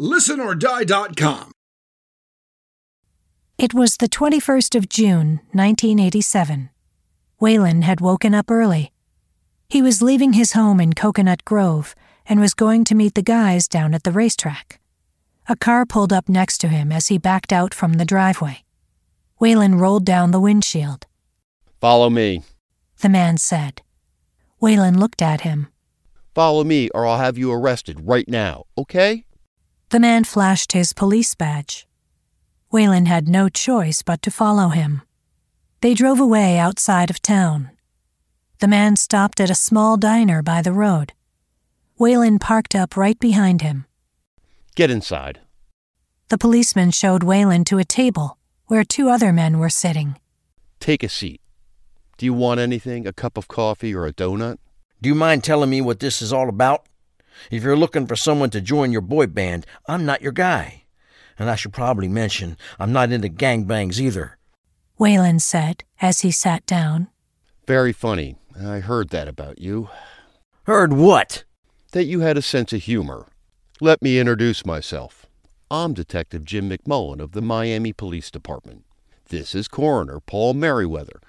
listenordie.com. It was the 21st of June, 1987. Waylon had woken up early. He was leaving his home in Coconut Grove and was going to meet the guys down at the racetrack. A car pulled up next to him as he backed out from the driveway. Waylon rolled down the windshield. Follow me. The man said. Waylon looked at him. Follow me, or I'll have you arrested right now, okay? The man flashed his police badge. Waylon had no choice but to follow him. They drove away outside of town. The man stopped at a small diner by the road. Waylon parked up right behind him. Get inside. The policeman showed Waylon to a table where two other men were sitting. Take a seat. Do you want anything? A cup of coffee or a donut? Do you mind telling me what this is all about? If you're looking for someone to join your boy band, I'm not your guy. And I should probably mention, I'm not into gangbangs either. Waylon said as he sat down. Very funny. I heard that about you. Heard what? That you had a sense of humor. Let me introduce myself. I'm Detective Jim McMullen of the Miami Police Department. This is Coroner Paul Merriweather,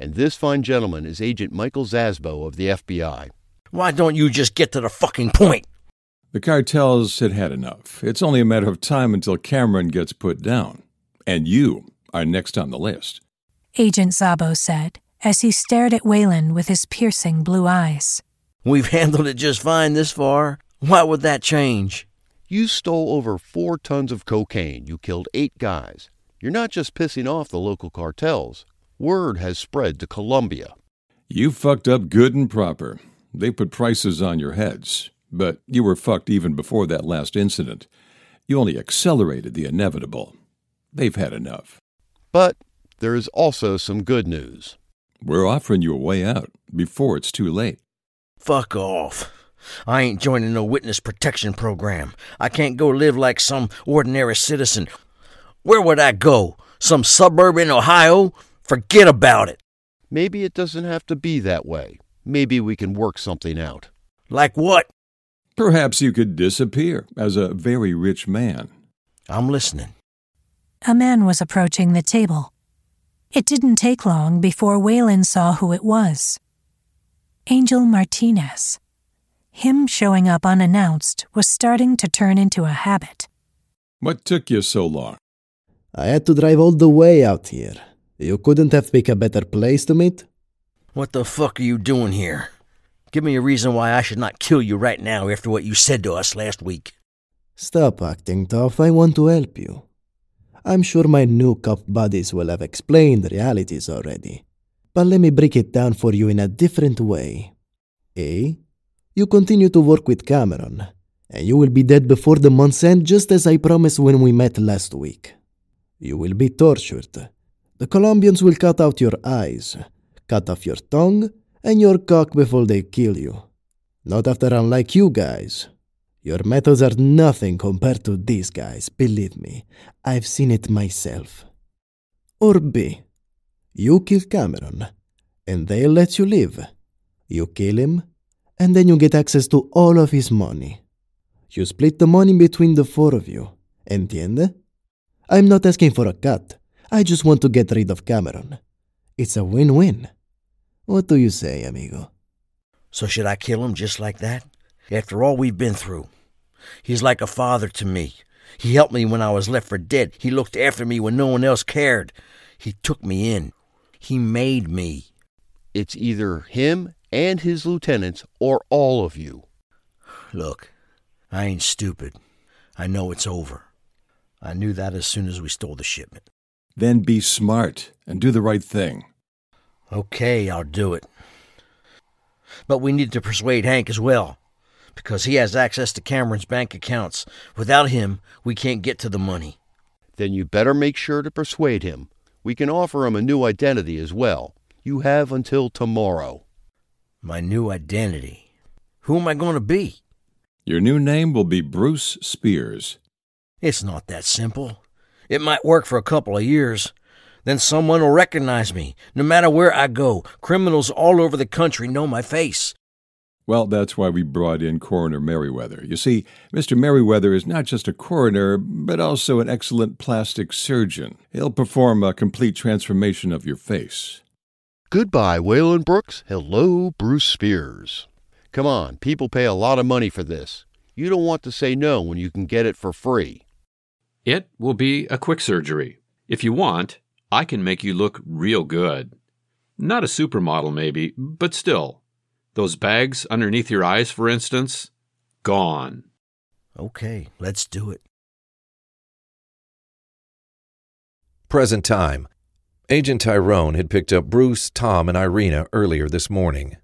and this fine gentleman is Agent Michael Szabo of the FBI. Why don't you just get to the fucking point? The cartels had had enough. It's only a matter of time until Cameron gets put down. And you are next on the list. Agent Szabo said as he stared at Waylon with his piercing blue eyes. We've handled it just fine this far. Why would that change? You stole over four tons of cocaine. You killed eight guys. You're not just pissing off the local cartels. Word has spread to Colombia. You fucked up good and proper. They put prices on your heads. But you were fucked even before that last incident. You only accelerated the inevitable. They've had enough. But there is also some good news. We're offering you a way out before it's too late. Fuck off. I ain't joining no witness protection program. I can't go live like some ordinary citizen. Where would I go? Some suburb in Ohio? Forget about it. Maybe it doesn't have to be that way. Maybe we can work something out. Like what? Perhaps you could disappear as a very rich man. I'm listening. A man was approaching the table. It didn't take long before Waylon saw who it was Angel Martinez. Him showing up unannounced was starting to turn into a habit. What took you so long? I had to drive all the way out here. You couldn't have picked a better place to meet? What the fuck are you doing here? Give me a reason why I should not kill you right now after what you said to us last week. Stop acting tough. I want to help you. I'm sure my new cop buddies will have explained realities already. But let me break it down for you in a different way. A. You continue to work with Cameron, and you will be dead before the month's end, just as I promised when we met last week. You will be tortured. The Colombians will cut out your eyes, cut off your tongue, and your cock before they kill you. Not after unlike you guys. Your methods are nothing compared to these guys, believe me. I've seen it myself. Or B. You kill Cameron, and they'll let you live. You kill him, and then you get access to all of his money. You split the money between the four of you. Entiende? I'm not asking for a cut. I just want to get rid of Cameron. It's a win win. What do you say, amigo? So should I kill him just like that? After all we've been through. He's like a father to me. He helped me when I was left for dead. He looked after me when no one else cared. He took me in. He made me. It's either him and his lieutenants or all of you. Look, I ain't stupid. I know it's over. I knew that as soon as we stole the shipment. Then be smart and do the right thing. Okay, I'll do it. But we need to persuade Hank as well, because he has access to Cameron's bank accounts. Without him, we can't get to the money. Then you better make sure to persuade him. We can offer him a new identity as well. You have until tomorrow. My new identity. Who am I going to be? Your new name will be Bruce Spears. It's not that simple. It might work for a couple of years. Then someone will recognize me. No matter where I go, criminals all over the country know my face. Well, that's why we brought in Coroner Merriweather. You see, Mr. Merriweather is not just a coroner, but also an excellent plastic surgeon. He'll perform a complete transformation of your face. Goodbye, Waylon Brooks. Hello, Bruce Spears. Come on, people pay a lot of money for this. You don't want to say no when you can get it for free. It will be a quick surgery. If you want, I can make you look real good. Not a supermodel, maybe, but still, those bags underneath your eyes, for instance, gone. Okay, let's do it. Present time. Agent Tyrone had picked up Bruce, Tom, and Irina earlier this morning.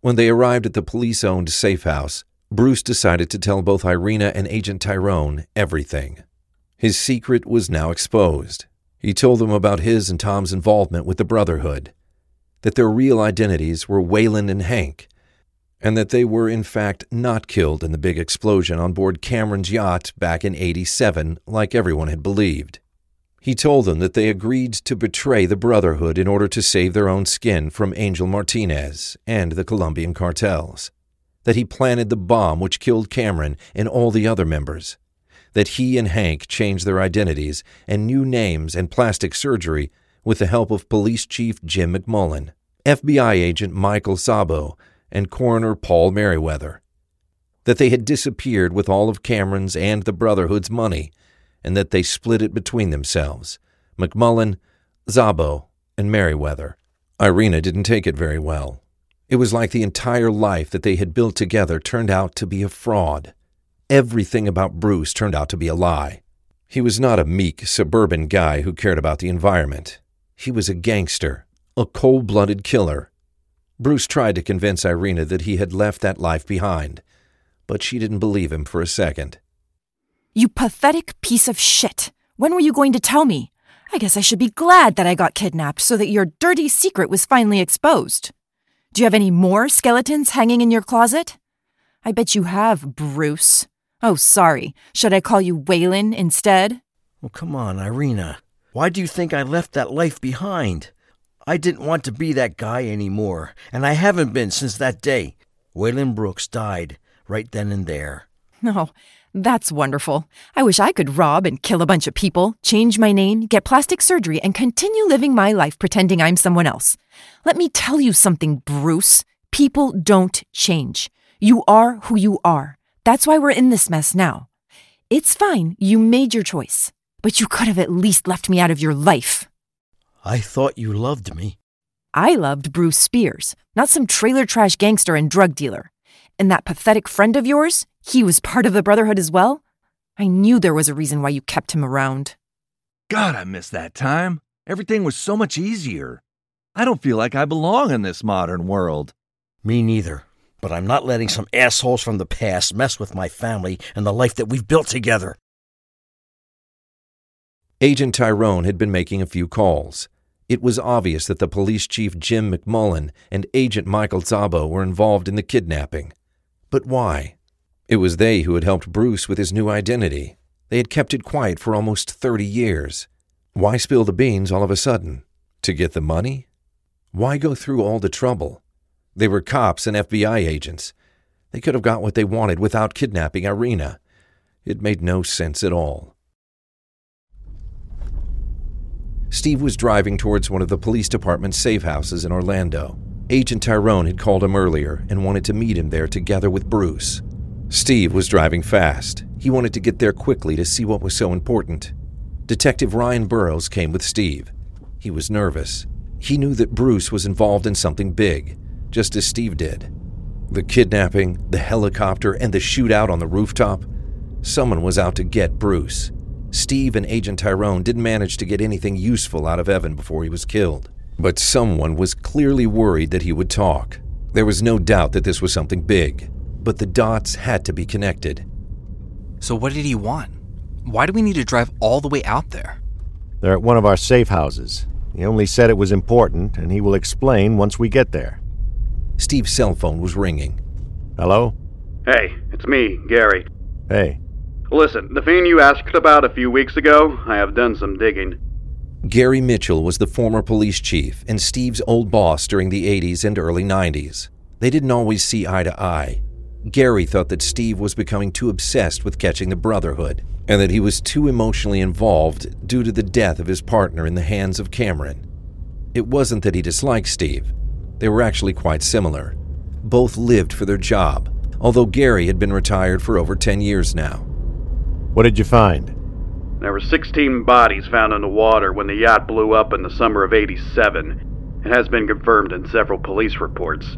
When they arrived at the police owned safe house, Bruce decided to tell both Irina and Agent Tyrone everything. His secret was now exposed. He told them about his and Tom's involvement with the Brotherhood, that their real identities were Waylon and Hank, and that they were in fact not killed in the big explosion on board Cameron's yacht back in 87 like everyone had believed. He told them that they agreed to betray the Brotherhood in order to save their own skin from Angel Martinez and the Colombian cartels. That he planted the bomb which killed Cameron and all the other members. That he and Hank changed their identities and new names and plastic surgery with the help of Police Chief Jim McMullen, FBI agent Michael Szabo, and Coroner Paul Merriweather. That they had disappeared with all of Cameron's and the Brotherhood's money, and that they split it between themselves McMullen, Szabo, and Merriweather. Irina didn't take it very well. It was like the entire life that they had built together turned out to be a fraud. Everything about Bruce turned out to be a lie. He was not a meek, suburban guy who cared about the environment. He was a gangster, a cold blooded killer. Bruce tried to convince Irina that he had left that life behind, but she didn't believe him for a second. You pathetic piece of shit! When were you going to tell me? I guess I should be glad that I got kidnapped so that your dirty secret was finally exposed. Do you have any more skeletons hanging in your closet? I bet you have, Bruce. Oh, sorry. Should I call you Waylon instead? Well, come on, Irina. Why do you think I left that life behind? I didn't want to be that guy anymore, and I haven't been since that day. Waylon Brooks died right then and there. Oh, that's wonderful. I wish I could rob and kill a bunch of people, change my name, get plastic surgery, and continue living my life pretending I'm someone else. Let me tell you something, Bruce. People don't change. You are who you are. That's why we're in this mess now. It's fine. You made your choice. But you could have at least left me out of your life. I thought you loved me. I loved Bruce Spears, not some trailer trash gangster and drug dealer. And that pathetic friend of yours, he was part of the Brotherhood as well? I knew there was a reason why you kept him around. God, I miss that time. Everything was so much easier. I don't feel like I belong in this modern world. Me neither. But I'm not letting some assholes from the past mess with my family and the life that we've built together. Agent Tyrone had been making a few calls. It was obvious that the police chief Jim McMullen and Agent Michael Szabo were involved in the kidnapping. But why? It was they who had helped Bruce with his new identity. They had kept it quiet for almost 30 years. Why spill the beans all of a sudden? To get the money? Why go through all the trouble? They were cops and FBI agents. They could have got what they wanted without kidnapping Irina. It made no sense at all. Steve was driving towards one of the police department's safe houses in Orlando. Agent Tyrone had called him earlier and wanted to meet him there together with Bruce. Steve was driving fast. He wanted to get there quickly to see what was so important. Detective Ryan Burrows came with Steve. He was nervous. He knew that Bruce was involved in something big, just as Steve did. The kidnapping, the helicopter, and the shootout on the rooftop. Someone was out to get Bruce. Steve and Agent Tyrone didn't manage to get anything useful out of Evan before he was killed. But someone was clearly worried that he would talk. There was no doubt that this was something big, but the dots had to be connected. So, what did he want? Why do we need to drive all the way out there? They're at one of our safe houses. He only said it was important, and he will explain once we get there. Steve's cell phone was ringing. Hello? Hey, it's me, Gary. Hey. Listen, the fiend you asked about a few weeks ago, I have done some digging. Gary Mitchell was the former police chief and Steve's old boss during the 80s and early 90s. They didn't always see eye to eye. Gary thought that Steve was becoming too obsessed with catching the Brotherhood, and that he was too emotionally involved due to the death of his partner in the hands of Cameron. It wasn't that he disliked Steve, they were actually quite similar. Both lived for their job, although Gary had been retired for over 10 years now. What did you find? There were 16 bodies found in the water when the yacht blew up in the summer of 87. It has been confirmed in several police reports.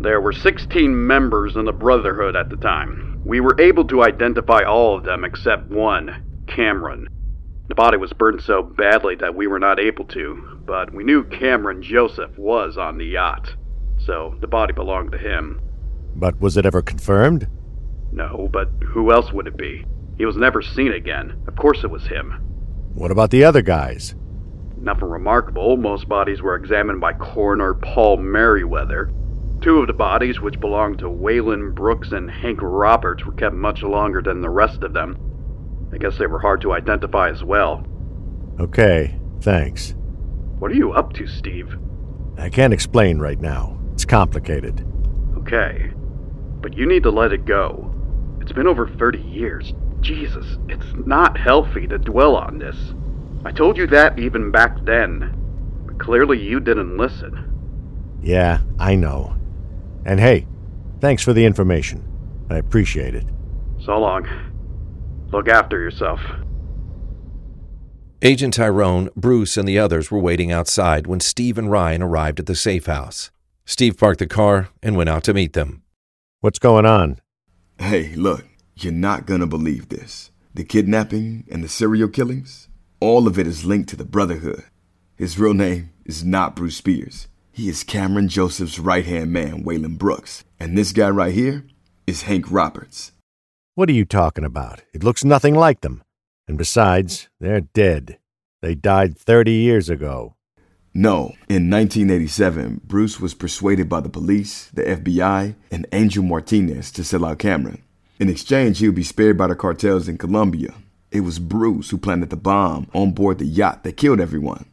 There were 16 members in the Brotherhood at the time. We were able to identify all of them except one, Cameron. The body was burned so badly that we were not able to, but we knew Cameron Joseph was on the yacht, so the body belonged to him. But was it ever confirmed? No, but who else would it be? He was never seen again. Of course it was him. What about the other guys? Nothing remarkable. Most bodies were examined by coroner Paul Merriweather. Two of the bodies, which belonged to Waylon Brooks and Hank Roberts, were kept much longer than the rest of them. I guess they were hard to identify as well. Okay, thanks. What are you up to, Steve? I can't explain right now. It's complicated. Okay. But you need to let it go. It's been over 30 years. Jesus, it's not healthy to dwell on this. I told you that even back then. But clearly you didn't listen. Yeah, I know. And hey, thanks for the information. I appreciate it. So long. Look after yourself. Agent Tyrone, Bruce, and the others were waiting outside when Steve and Ryan arrived at the safe house. Steve parked the car and went out to meet them. What's going on? Hey, look, you're not gonna believe this. The kidnapping and the serial killings, all of it is linked to the Brotherhood. His real name is not Bruce Spears. He is Cameron Joseph's right hand man, Waylon Brooks. And this guy right here is Hank Roberts. What are you talking about? It looks nothing like them. And besides, they're dead. They died 30 years ago. No, in 1987, Bruce was persuaded by the police, the FBI, and Angel Martinez to sell out Cameron. In exchange, he would be spared by the cartels in Colombia. It was Bruce who planted the bomb on board the yacht that killed everyone.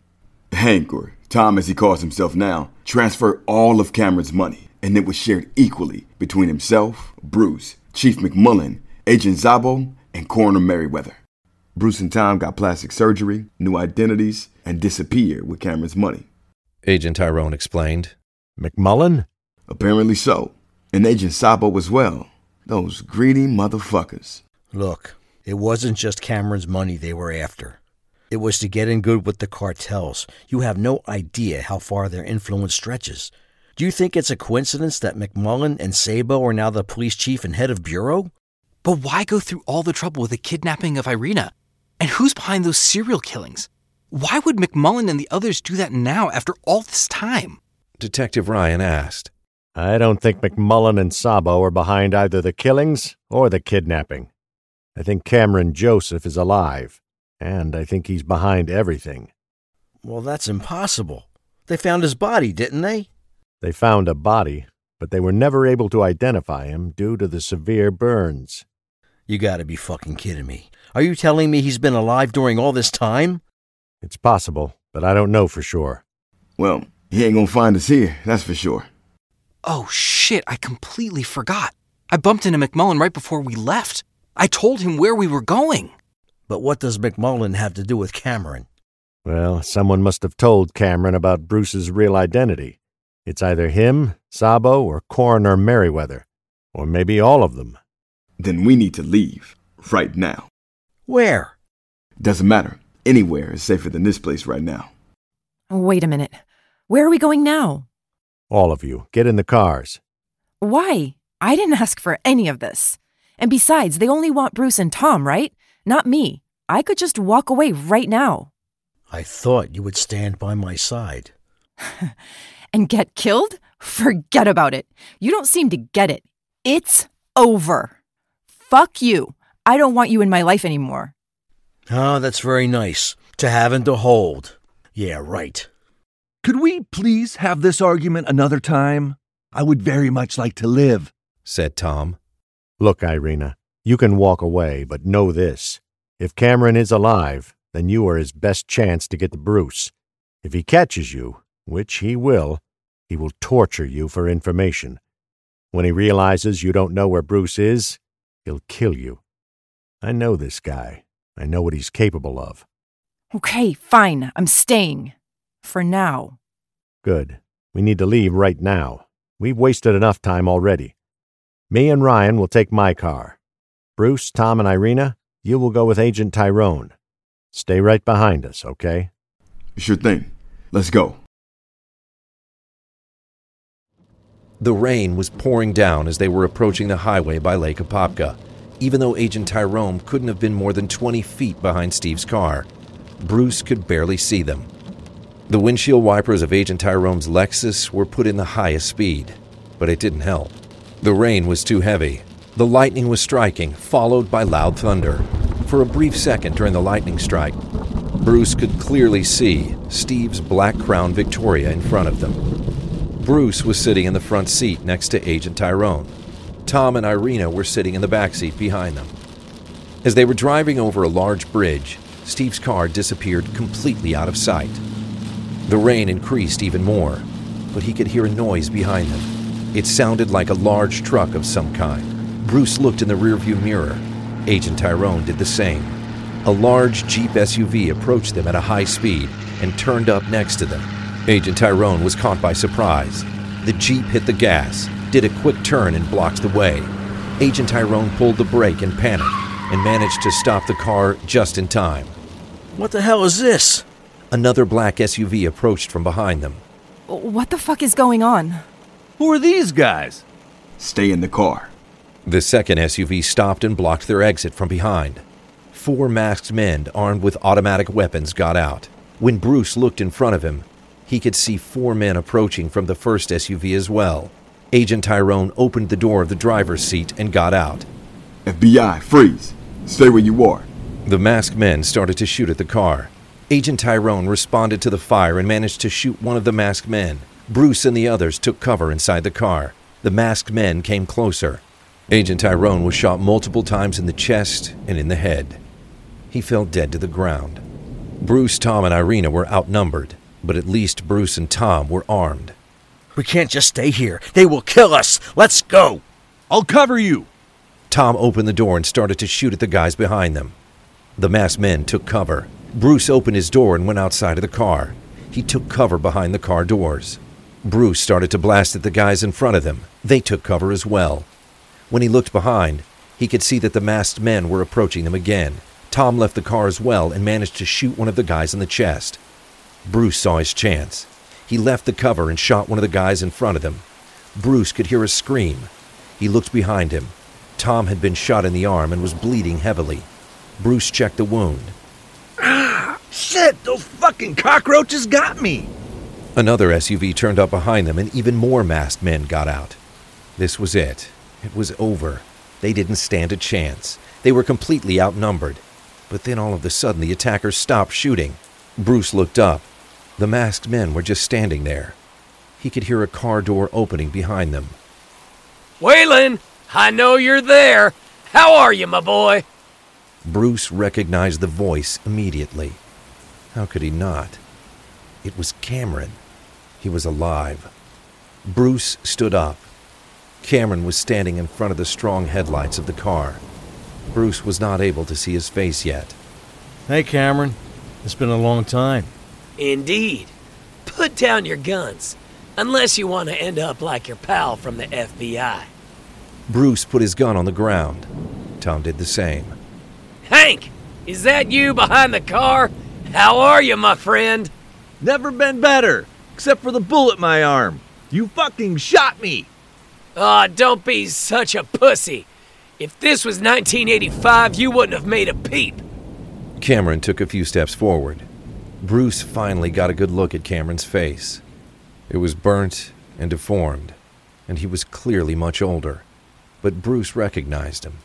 Hank, or Tom as he calls himself now, transferred all of Cameron's money, and it was shared equally between himself, Bruce, Chief McMullen, Agent Szabo, and Coroner Merriweather. Bruce and Tom got plastic surgery, new identities, and disappeared with Cameron's money. Agent Tyrone explained. McMullen? Apparently so. And Agent Szabo as well. Those greedy motherfuckers. Look, it wasn't just Cameron's money they were after. It was to get in good with the cartels. You have no idea how far their influence stretches. Do you think it's a coincidence that McMullen and Szabo are now the police chief and head of bureau? But why go through all the trouble with the kidnapping of Irina? And who's behind those serial killings? Why would McMullen and the others do that now after all this time? Detective Ryan asked. I don't think McMullen and Szabo are behind either the killings or the kidnapping. I think Cameron Joseph is alive, and I think he's behind everything. Well, that's impossible. They found his body, didn't they? They found a body, but they were never able to identify him due to the severe burns. You gotta be fucking kidding me. Are you telling me he's been alive during all this time? It's possible, but I don't know for sure. Well, he ain't gonna find us here, that's for sure. Oh shit, I completely forgot. I bumped into McMullen right before we left. I told him where we were going. But what does McMullen have to do with Cameron? Well, someone must have told Cameron about Bruce's real identity. It's either him, Szabo, or Coroner Merriweather. Or maybe all of them. Then we need to leave. Right now. Where? Doesn't matter. Anywhere is safer than this place right now. Wait a minute. Where are we going now? All of you, get in the cars. Why? I didn't ask for any of this. And besides, they only want Bruce and Tom, right? Not me. I could just walk away right now. I thought you would stand by my side. and get killed? Forget about it. You don't seem to get it. It's over. Fuck you. I don't want you in my life anymore. Oh, that's very nice. To have and to hold. Yeah, right. Could we please have this argument another time? I would very much like to live, said Tom. Look, Irina, you can walk away, but know this. If Cameron is alive, then you are his best chance to get to Bruce. If he catches you, which he will, he will torture you for information. When he realizes you don't know where Bruce is, he'll kill you. I know this guy. I know what he's capable of. Okay, fine. I'm staying. For now. Good. We need to leave right now. We've wasted enough time already. Me and Ryan will take my car. Bruce, Tom, and Irina, you will go with Agent Tyrone. Stay right behind us, okay? Sure thing. Let's go. The rain was pouring down as they were approaching the highway by Lake Apopka, even though Agent Tyrone couldn't have been more than 20 feet behind Steve's car. Bruce could barely see them. The windshield wipers of Agent Tyrone's Lexus were put in the highest speed, but it didn't help. The rain was too heavy. The lightning was striking, followed by loud thunder. For a brief second during the lightning strike, Bruce could clearly see Steve's black Crown Victoria in front of them. Bruce was sitting in the front seat next to Agent Tyrone. Tom and Irina were sitting in the back seat behind them. As they were driving over a large bridge, Steve's car disappeared completely out of sight. The rain increased even more, but he could hear a noise behind them. It sounded like a large truck of some kind. Bruce looked in the rearview mirror. Agent Tyrone did the same. A large Jeep SUV approached them at a high speed and turned up next to them. Agent Tyrone was caught by surprise. The Jeep hit the gas, did a quick turn, and blocked the way. Agent Tyrone pulled the brake in panic and managed to stop the car just in time. What the hell is this? Another black SUV approached from behind them. What the fuck is going on? Who are these guys? Stay in the car. The second SUV stopped and blocked their exit from behind. Four masked men armed with automatic weapons got out. When Bruce looked in front of him, he could see four men approaching from the first SUV as well. Agent Tyrone opened the door of the driver's seat and got out. FBI, freeze. Stay where you are. The masked men started to shoot at the car. Agent Tyrone responded to the fire and managed to shoot one of the masked men. Bruce and the others took cover inside the car. The masked men came closer. Agent Tyrone was shot multiple times in the chest and in the head. He fell dead to the ground. Bruce, Tom, and Irina were outnumbered, but at least Bruce and Tom were armed. We can't just stay here. They will kill us. Let's go. I'll cover you. Tom opened the door and started to shoot at the guys behind them. The masked men took cover. Bruce opened his door and went outside of the car. He took cover behind the car doors. Bruce started to blast at the guys in front of them. They took cover as well. When he looked behind, he could see that the masked men were approaching them again. Tom left the car as well and managed to shoot one of the guys in the chest. Bruce saw his chance. He left the cover and shot one of the guys in front of them. Bruce could hear a scream. He looked behind him. Tom had been shot in the arm and was bleeding heavily. Bruce checked the wound. Ah, shit, those fucking cockroaches got me. Another SUV turned up behind them and even more masked men got out. This was it. It was over. They didn't stand a chance. They were completely outnumbered. But then all of a sudden the attackers stopped shooting. Bruce looked up. The masked men were just standing there. He could hear a car door opening behind them. Waylon, I know you're there. How are you, my boy? Bruce recognized the voice immediately. How could he not? It was Cameron. He was alive. Bruce stood up. Cameron was standing in front of the strong headlights of the car. Bruce was not able to see his face yet. Hey, Cameron. It's been a long time. Indeed. Put down your guns, unless you want to end up like your pal from the FBI. Bruce put his gun on the ground. Tom did the same. Hank, is that you behind the car? How are you, my friend? Never been better, except for the bullet in my arm. You fucking shot me. Aw, oh, don't be such a pussy. If this was 1985, you wouldn't have made a peep. Cameron took a few steps forward. Bruce finally got a good look at Cameron's face. It was burnt and deformed, and he was clearly much older. But Bruce recognized him.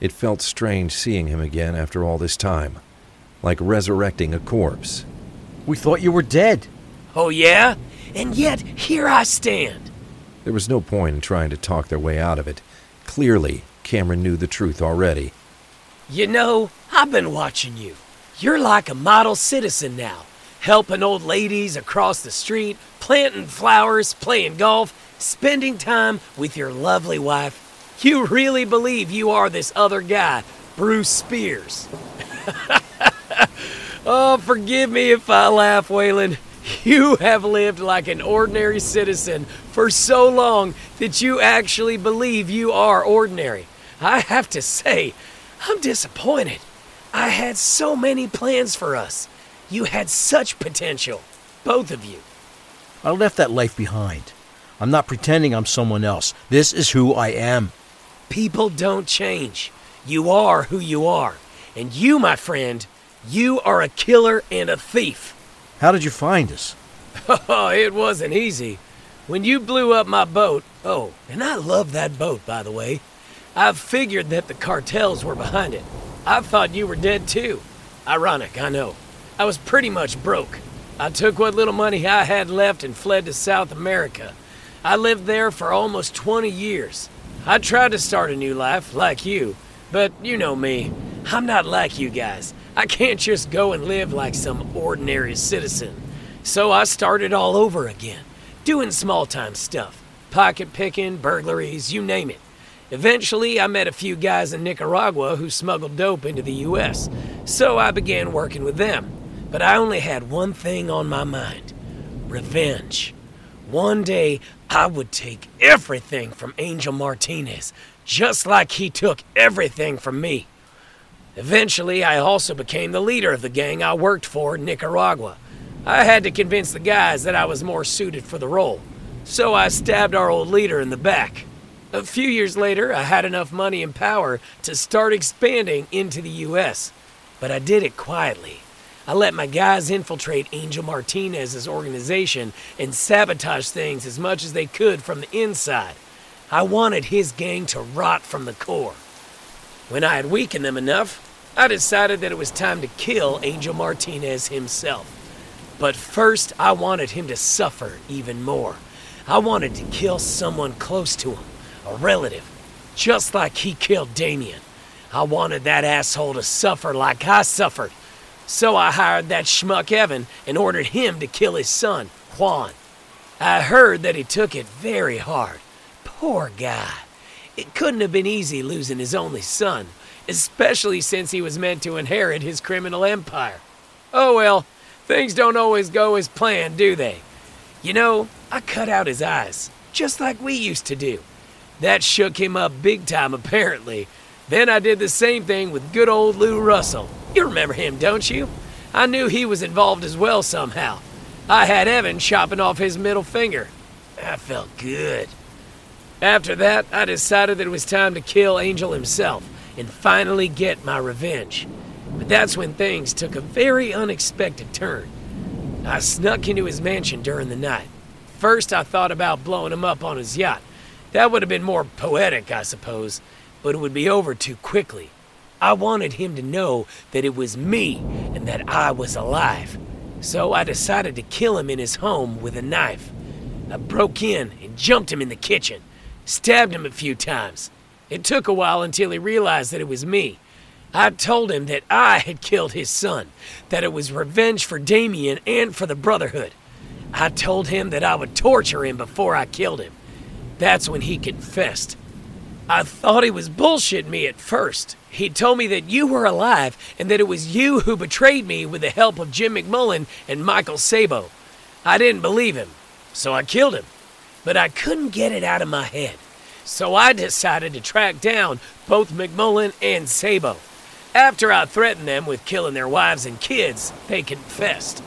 It felt strange seeing him again after all this time, like resurrecting a corpse. We thought you were dead. Oh, yeah? And yet, here I stand. There was no point in trying to talk their way out of it. Clearly, Cameron knew the truth already. You know, I've been watching you. You're like a model citizen now. helping old ladies across the street, planting flowers, playing golf, spending time with your lovely wife. You really believe you are this other guy, Bruce Spears. oh, forgive me if I laugh, Waylon. You have lived like an ordinary citizen for so long that you actually believe you are ordinary. I have to say, I'm disappointed. I had so many plans for us. You had such potential, both of you. I left that life behind. I'm not pretending I'm someone else. This is who I am. People don't change. You are who you are. And you, my friend, you are a killer and a thief. How did you find us? Oh, it wasn't easy. When you blew up my boat, oh, and I love that boat, by the way, I figured that the cartels were behind it. I thought you were dead too. Ironic, I know. I was pretty much broke. I took what little money I had left and fled to South America. I lived there for almost 20 years. I tried to start a new life, like you, but you know me. I'm not like you guys. I can't just go and live like some ordinary citizen. So I started all over again, doing small time stuff pocket picking, burglaries, you name it. Eventually, I met a few guys in Nicaragua who smuggled dope into the US, so I began working with them. But I only had one thing on my mind revenge. One day, I would take everything from Angel Martinez, just like he took everything from me. Eventually, I also became the leader of the gang I worked for in Nicaragua. I had to convince the guys that I was more suited for the role, so I stabbed our old leader in the back. A few years later, I had enough money and power to start expanding into the U.S., but I did it quietly. I let my guys infiltrate Angel Martinez's organization and sabotage things as much as they could from the inside. I wanted his gang to rot from the core. When I had weakened them enough, I decided that it was time to kill Angel Martinez himself. But first, I wanted him to suffer even more. I wanted to kill someone close to him a relative, just like he killed Damien. I wanted that asshole to suffer like I suffered. So I hired that schmuck Evan and ordered him to kill his son, Juan. I heard that he took it very hard. Poor guy. It couldn't have been easy losing his only son, especially since he was meant to inherit his criminal empire. Oh well, things don't always go as planned, do they? You know, I cut out his eyes, just like we used to do. That shook him up big time, apparently. Then I did the same thing with good old Lou Russell. You remember him, don't you? I knew he was involved as well somehow. I had Evan chopping off his middle finger. I felt good. After that, I decided that it was time to kill Angel himself and finally get my revenge. But that's when things took a very unexpected turn. I snuck into his mansion during the night. First, I thought about blowing him up on his yacht, that would have been more poetic, I suppose, but it would be over too quickly. I wanted him to know that it was me and that I was alive. So I decided to kill him in his home with a knife. I broke in and jumped him in the kitchen, stabbed him a few times. It took a while until he realized that it was me. I told him that I had killed his son, that it was revenge for Damien and for the Brotherhood. I told him that I would torture him before I killed him. That's when he confessed. I thought he was bullshitting me at first. He told me that you were alive and that it was you who betrayed me with the help of Jim McMullen and Michael Szabo. I didn't believe him, so I killed him. But I couldn't get it out of my head. So I decided to track down both McMullen and Szabo. After I threatened them with killing their wives and kids, they confessed.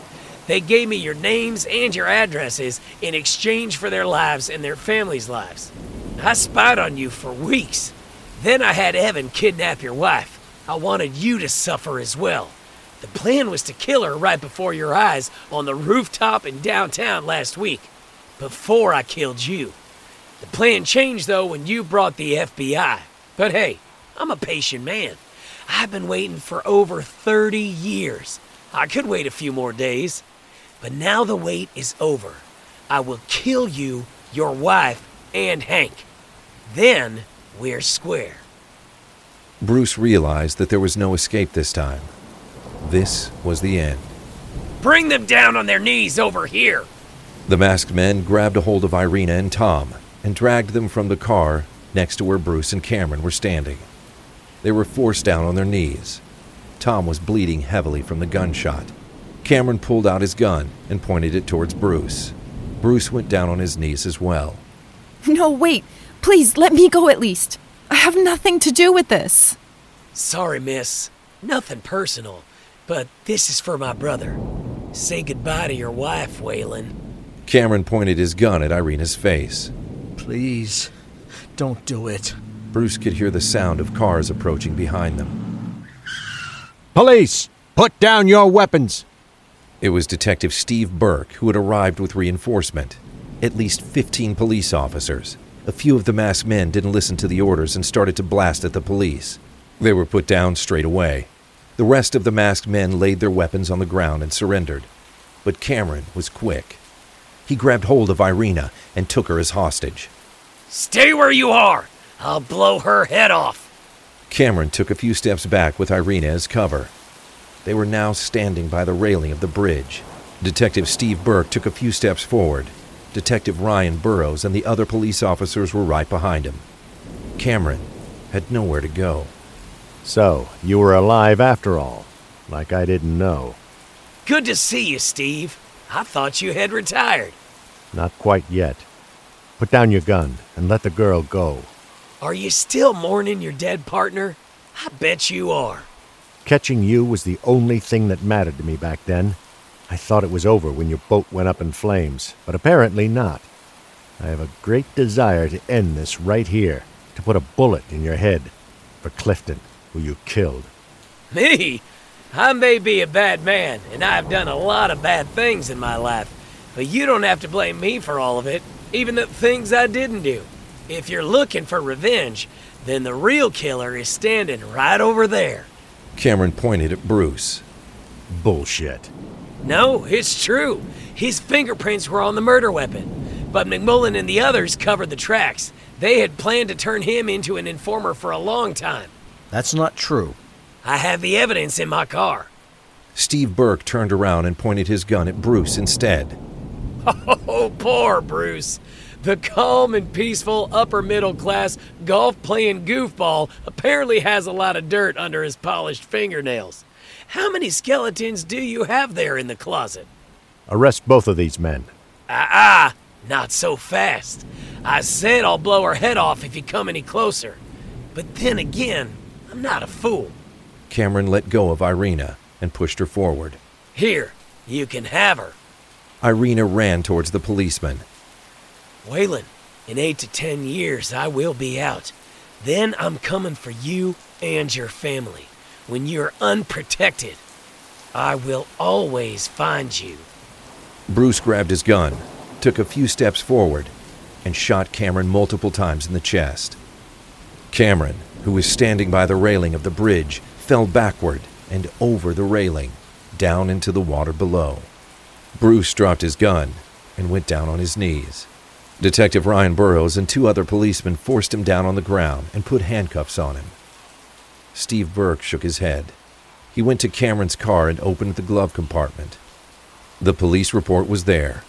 They gave me your names and your addresses in exchange for their lives and their families' lives. I spied on you for weeks. Then I had Evan kidnap your wife. I wanted you to suffer as well. The plan was to kill her right before your eyes on the rooftop in downtown last week, before I killed you. The plan changed though when you brought the FBI. But hey, I'm a patient man. I've been waiting for over 30 years. I could wait a few more days. But now the wait is over. I will kill you, your wife, and Hank. Then we're square. Bruce realized that there was no escape this time. This was the end. Bring them down on their knees over here. The masked men grabbed a hold of Irina and Tom and dragged them from the car next to where Bruce and Cameron were standing. They were forced down on their knees. Tom was bleeding heavily from the gunshot. Cameron pulled out his gun and pointed it towards Bruce. Bruce went down on his knees as well. No, wait. Please, let me go at least. I have nothing to do with this. Sorry, miss. Nothing personal, but this is for my brother. Say goodbye to your wife, Waylon. Cameron pointed his gun at Irina's face. Please, don't do it. Bruce could hear the sound of cars approaching behind them. Police! Put down your weapons! It was Detective Steve Burke who had arrived with reinforcement. At least 15 police officers. A few of the masked men didn't listen to the orders and started to blast at the police. They were put down straight away. The rest of the masked men laid their weapons on the ground and surrendered. But Cameron was quick. He grabbed hold of Irina and took her as hostage. Stay where you are! I'll blow her head off! Cameron took a few steps back with Irina as cover. They were now standing by the railing of the bridge. Detective Steve Burke took a few steps forward. Detective Ryan Burrows and the other police officers were right behind him. Cameron had nowhere to go. So, you were alive after all. Like I didn't know. Good to see you, Steve. I thought you had retired. Not quite yet. Put down your gun and let the girl go. Are you still mourning your dead partner? I bet you are. Catching you was the only thing that mattered to me back then. I thought it was over when your boat went up in flames, but apparently not. I have a great desire to end this right here, to put a bullet in your head for Clifton, who you killed. Me? I may be a bad man, and I've done a lot of bad things in my life, but you don't have to blame me for all of it, even the things I didn't do. If you're looking for revenge, then the real killer is standing right over there. Cameron pointed at Bruce. Bullshit. No, it's true. His fingerprints were on the murder weapon. But McMullen and the others covered the tracks. They had planned to turn him into an informer for a long time. That's not true. I have the evidence in my car. Steve Burke turned around and pointed his gun at Bruce instead. Oh, poor Bruce. The calm and peaceful upper middle class golf playing goofball apparently has a lot of dirt under his polished fingernails. How many skeletons do you have there in the closet? Arrest both of these men. Ah, ah, not so fast. I said I'll blow her head off if you come any closer. But then again, I'm not a fool. Cameron let go of Irina and pushed her forward. Here, you can have her. Irina ran towards the policeman. Waylon, in eight to ten years, I will be out. Then I'm coming for you and your family. When you're unprotected, I will always find you. Bruce grabbed his gun, took a few steps forward, and shot Cameron multiple times in the chest. Cameron, who was standing by the railing of the bridge, fell backward and over the railing, down into the water below. Bruce dropped his gun and went down on his knees. Detective Ryan Burrows and two other policemen forced him down on the ground and put handcuffs on him. Steve Burke shook his head. He went to Cameron's car and opened the glove compartment. The police report was there.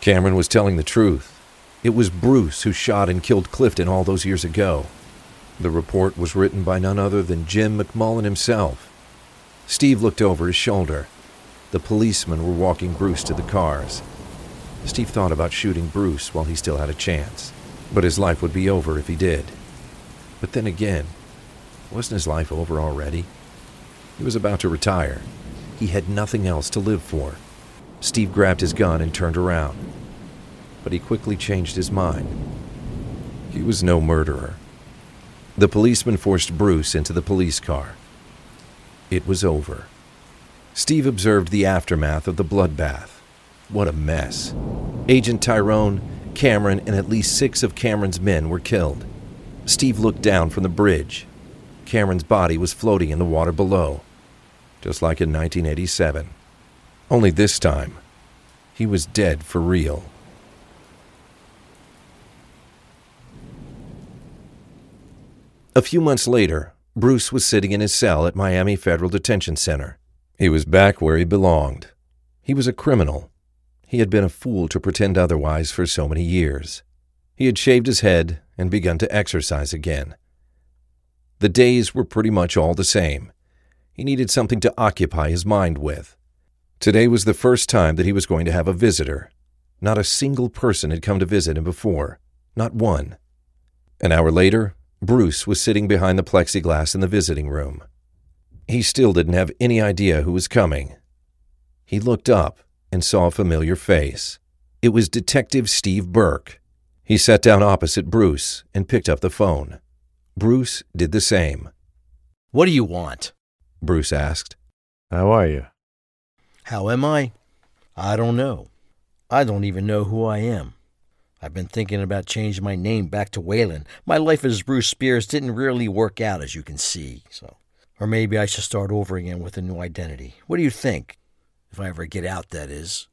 Cameron was telling the truth. It was Bruce who shot and killed Clifton all those years ago. The report was written by none other than Jim McMullen himself. Steve looked over his shoulder. The policemen were walking Bruce to the cars. Steve thought about shooting Bruce while he still had a chance, but his life would be over if he did. But then again, wasn't his life over already? He was about to retire. He had nothing else to live for. Steve grabbed his gun and turned around. But he quickly changed his mind. He was no murderer. The policeman forced Bruce into the police car. It was over. Steve observed the aftermath of the bloodbath. What a mess. Agent Tyrone, Cameron, and at least six of Cameron's men were killed. Steve looked down from the bridge. Cameron's body was floating in the water below, just like in 1987. Only this time, he was dead for real. A few months later, Bruce was sitting in his cell at Miami Federal Detention Center. He was back where he belonged. He was a criminal. He had been a fool to pretend otherwise for so many years. He had shaved his head and begun to exercise again. The days were pretty much all the same. He needed something to occupy his mind with. Today was the first time that he was going to have a visitor. Not a single person had come to visit him before. Not one. An hour later, Bruce was sitting behind the plexiglass in the visiting room. He still didn't have any idea who was coming. He looked up and saw a familiar face. It was Detective Steve Burke. He sat down opposite Bruce and picked up the phone. Bruce did the same. What do you want? Bruce asked. How are you? How am I? I don't know. I don't even know who I am. I've been thinking about changing my name back to Wayland. My life as Bruce Spears didn't really work out, as you can see, so. Or maybe I should start over again with a new identity. What do you think? If I ever get out, that is.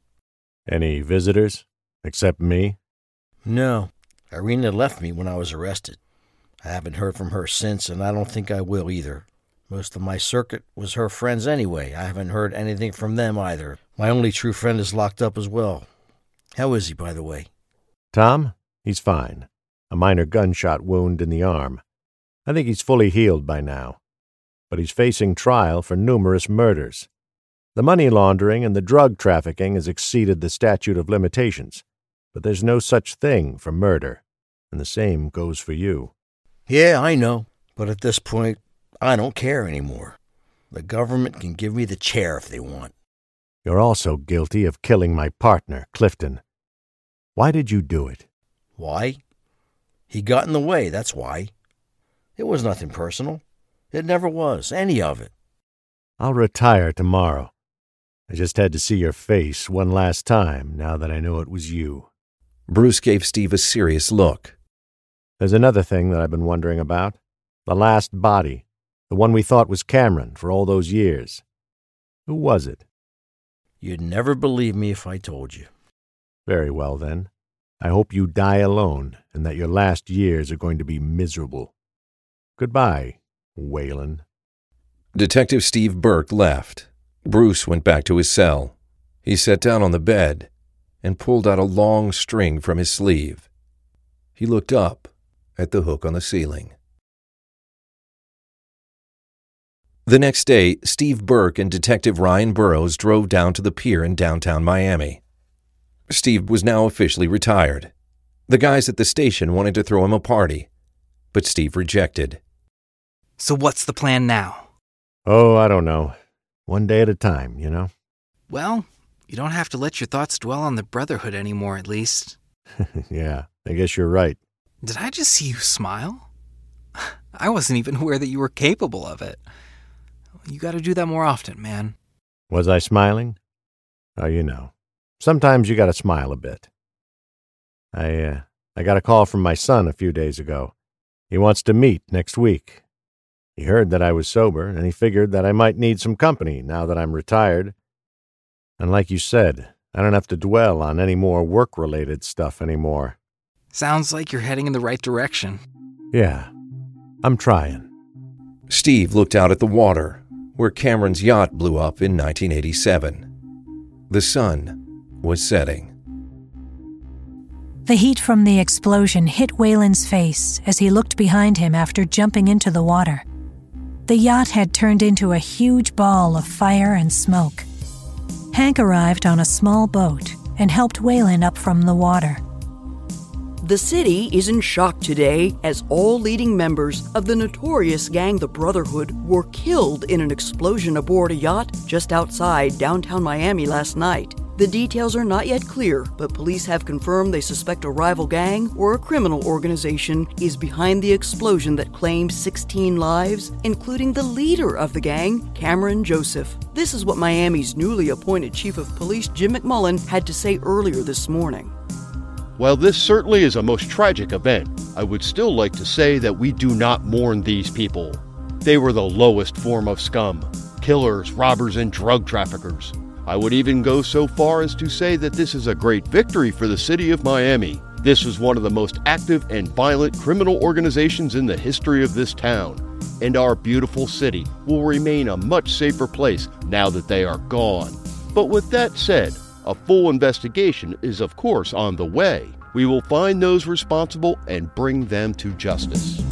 Any visitors? Except me? No. Irina left me when I was arrested. I haven't heard from her since, and I don't think I will either. Most of my circuit was her friends anyway. I haven't heard anything from them either. My only true friend is locked up as well. How is he, by the way? Tom? He's fine. A minor gunshot wound in the arm. I think he's fully healed by now. But he's facing trial for numerous murders. The money laundering and the drug trafficking has exceeded the statute of limitations, but there's no such thing for murder, and the same goes for you. Yeah, I know, but at this point, I don't care anymore. The government can give me the chair if they want. You're also guilty of killing my partner, Clifton. Why did you do it? Why? He got in the way, that's why. It was nothing personal. It never was, any of it. I'll retire tomorrow. I just had to see your face one last time now that I know it was you. Bruce gave Steve a serious look. There's another thing that I've been wondering about. The last body. The one we thought was Cameron for all those years. Who was it? You'd never believe me if I told you. Very well, then. I hope you die alone and that your last years are going to be miserable. Goodbye, Wayland. Detective Steve Burke left. Bruce went back to his cell. He sat down on the bed and pulled out a long string from his sleeve. He looked up at the hook on the ceiling. The next day, Steve Burke and Detective Ryan Burrows drove down to the pier in downtown Miami. Steve was now officially retired. The guys at the station wanted to throw him a party, but Steve rejected. So, what's the plan now? Oh, I don't know. One day at a time, you know? Well, you don't have to let your thoughts dwell on the Brotherhood anymore, at least. yeah, I guess you're right. Did I just see you smile? I wasn't even aware that you were capable of it. You gotta do that more often, man. Was I smiling? Oh, you know. Sometimes you gotta smile a bit. I, uh, I got a call from my son a few days ago. He wants to meet next week. He heard that I was sober, and he figured that I might need some company now that I'm retired. And like you said, I don't have to dwell on any more work related stuff anymore. Sounds like you're heading in the right direction. Yeah, I'm trying. Steve looked out at the water, where Cameron's yacht blew up in 1987. The sun was setting. The heat from the explosion hit Wayland's face as he looked behind him after jumping into the water. The yacht had turned into a huge ball of fire and smoke. Hank arrived on a small boat and helped Wayland up from the water. The city is in shock today as all leading members of the notorious gang The Brotherhood were killed in an explosion aboard a yacht just outside downtown Miami last night. The details are not yet clear, but police have confirmed they suspect a rival gang or a criminal organization is behind the explosion that claimed 16 lives, including the leader of the gang, Cameron Joseph. This is what Miami's newly appointed Chief of Police, Jim McMullen, had to say earlier this morning. While this certainly is a most tragic event, I would still like to say that we do not mourn these people. They were the lowest form of scum killers, robbers, and drug traffickers. I would even go so far as to say that this is a great victory for the city of Miami. This was one of the most active and violent criminal organizations in the history of this town, and our beautiful city will remain a much safer place now that they are gone. But with that said, a full investigation is, of course, on the way. We will find those responsible and bring them to justice.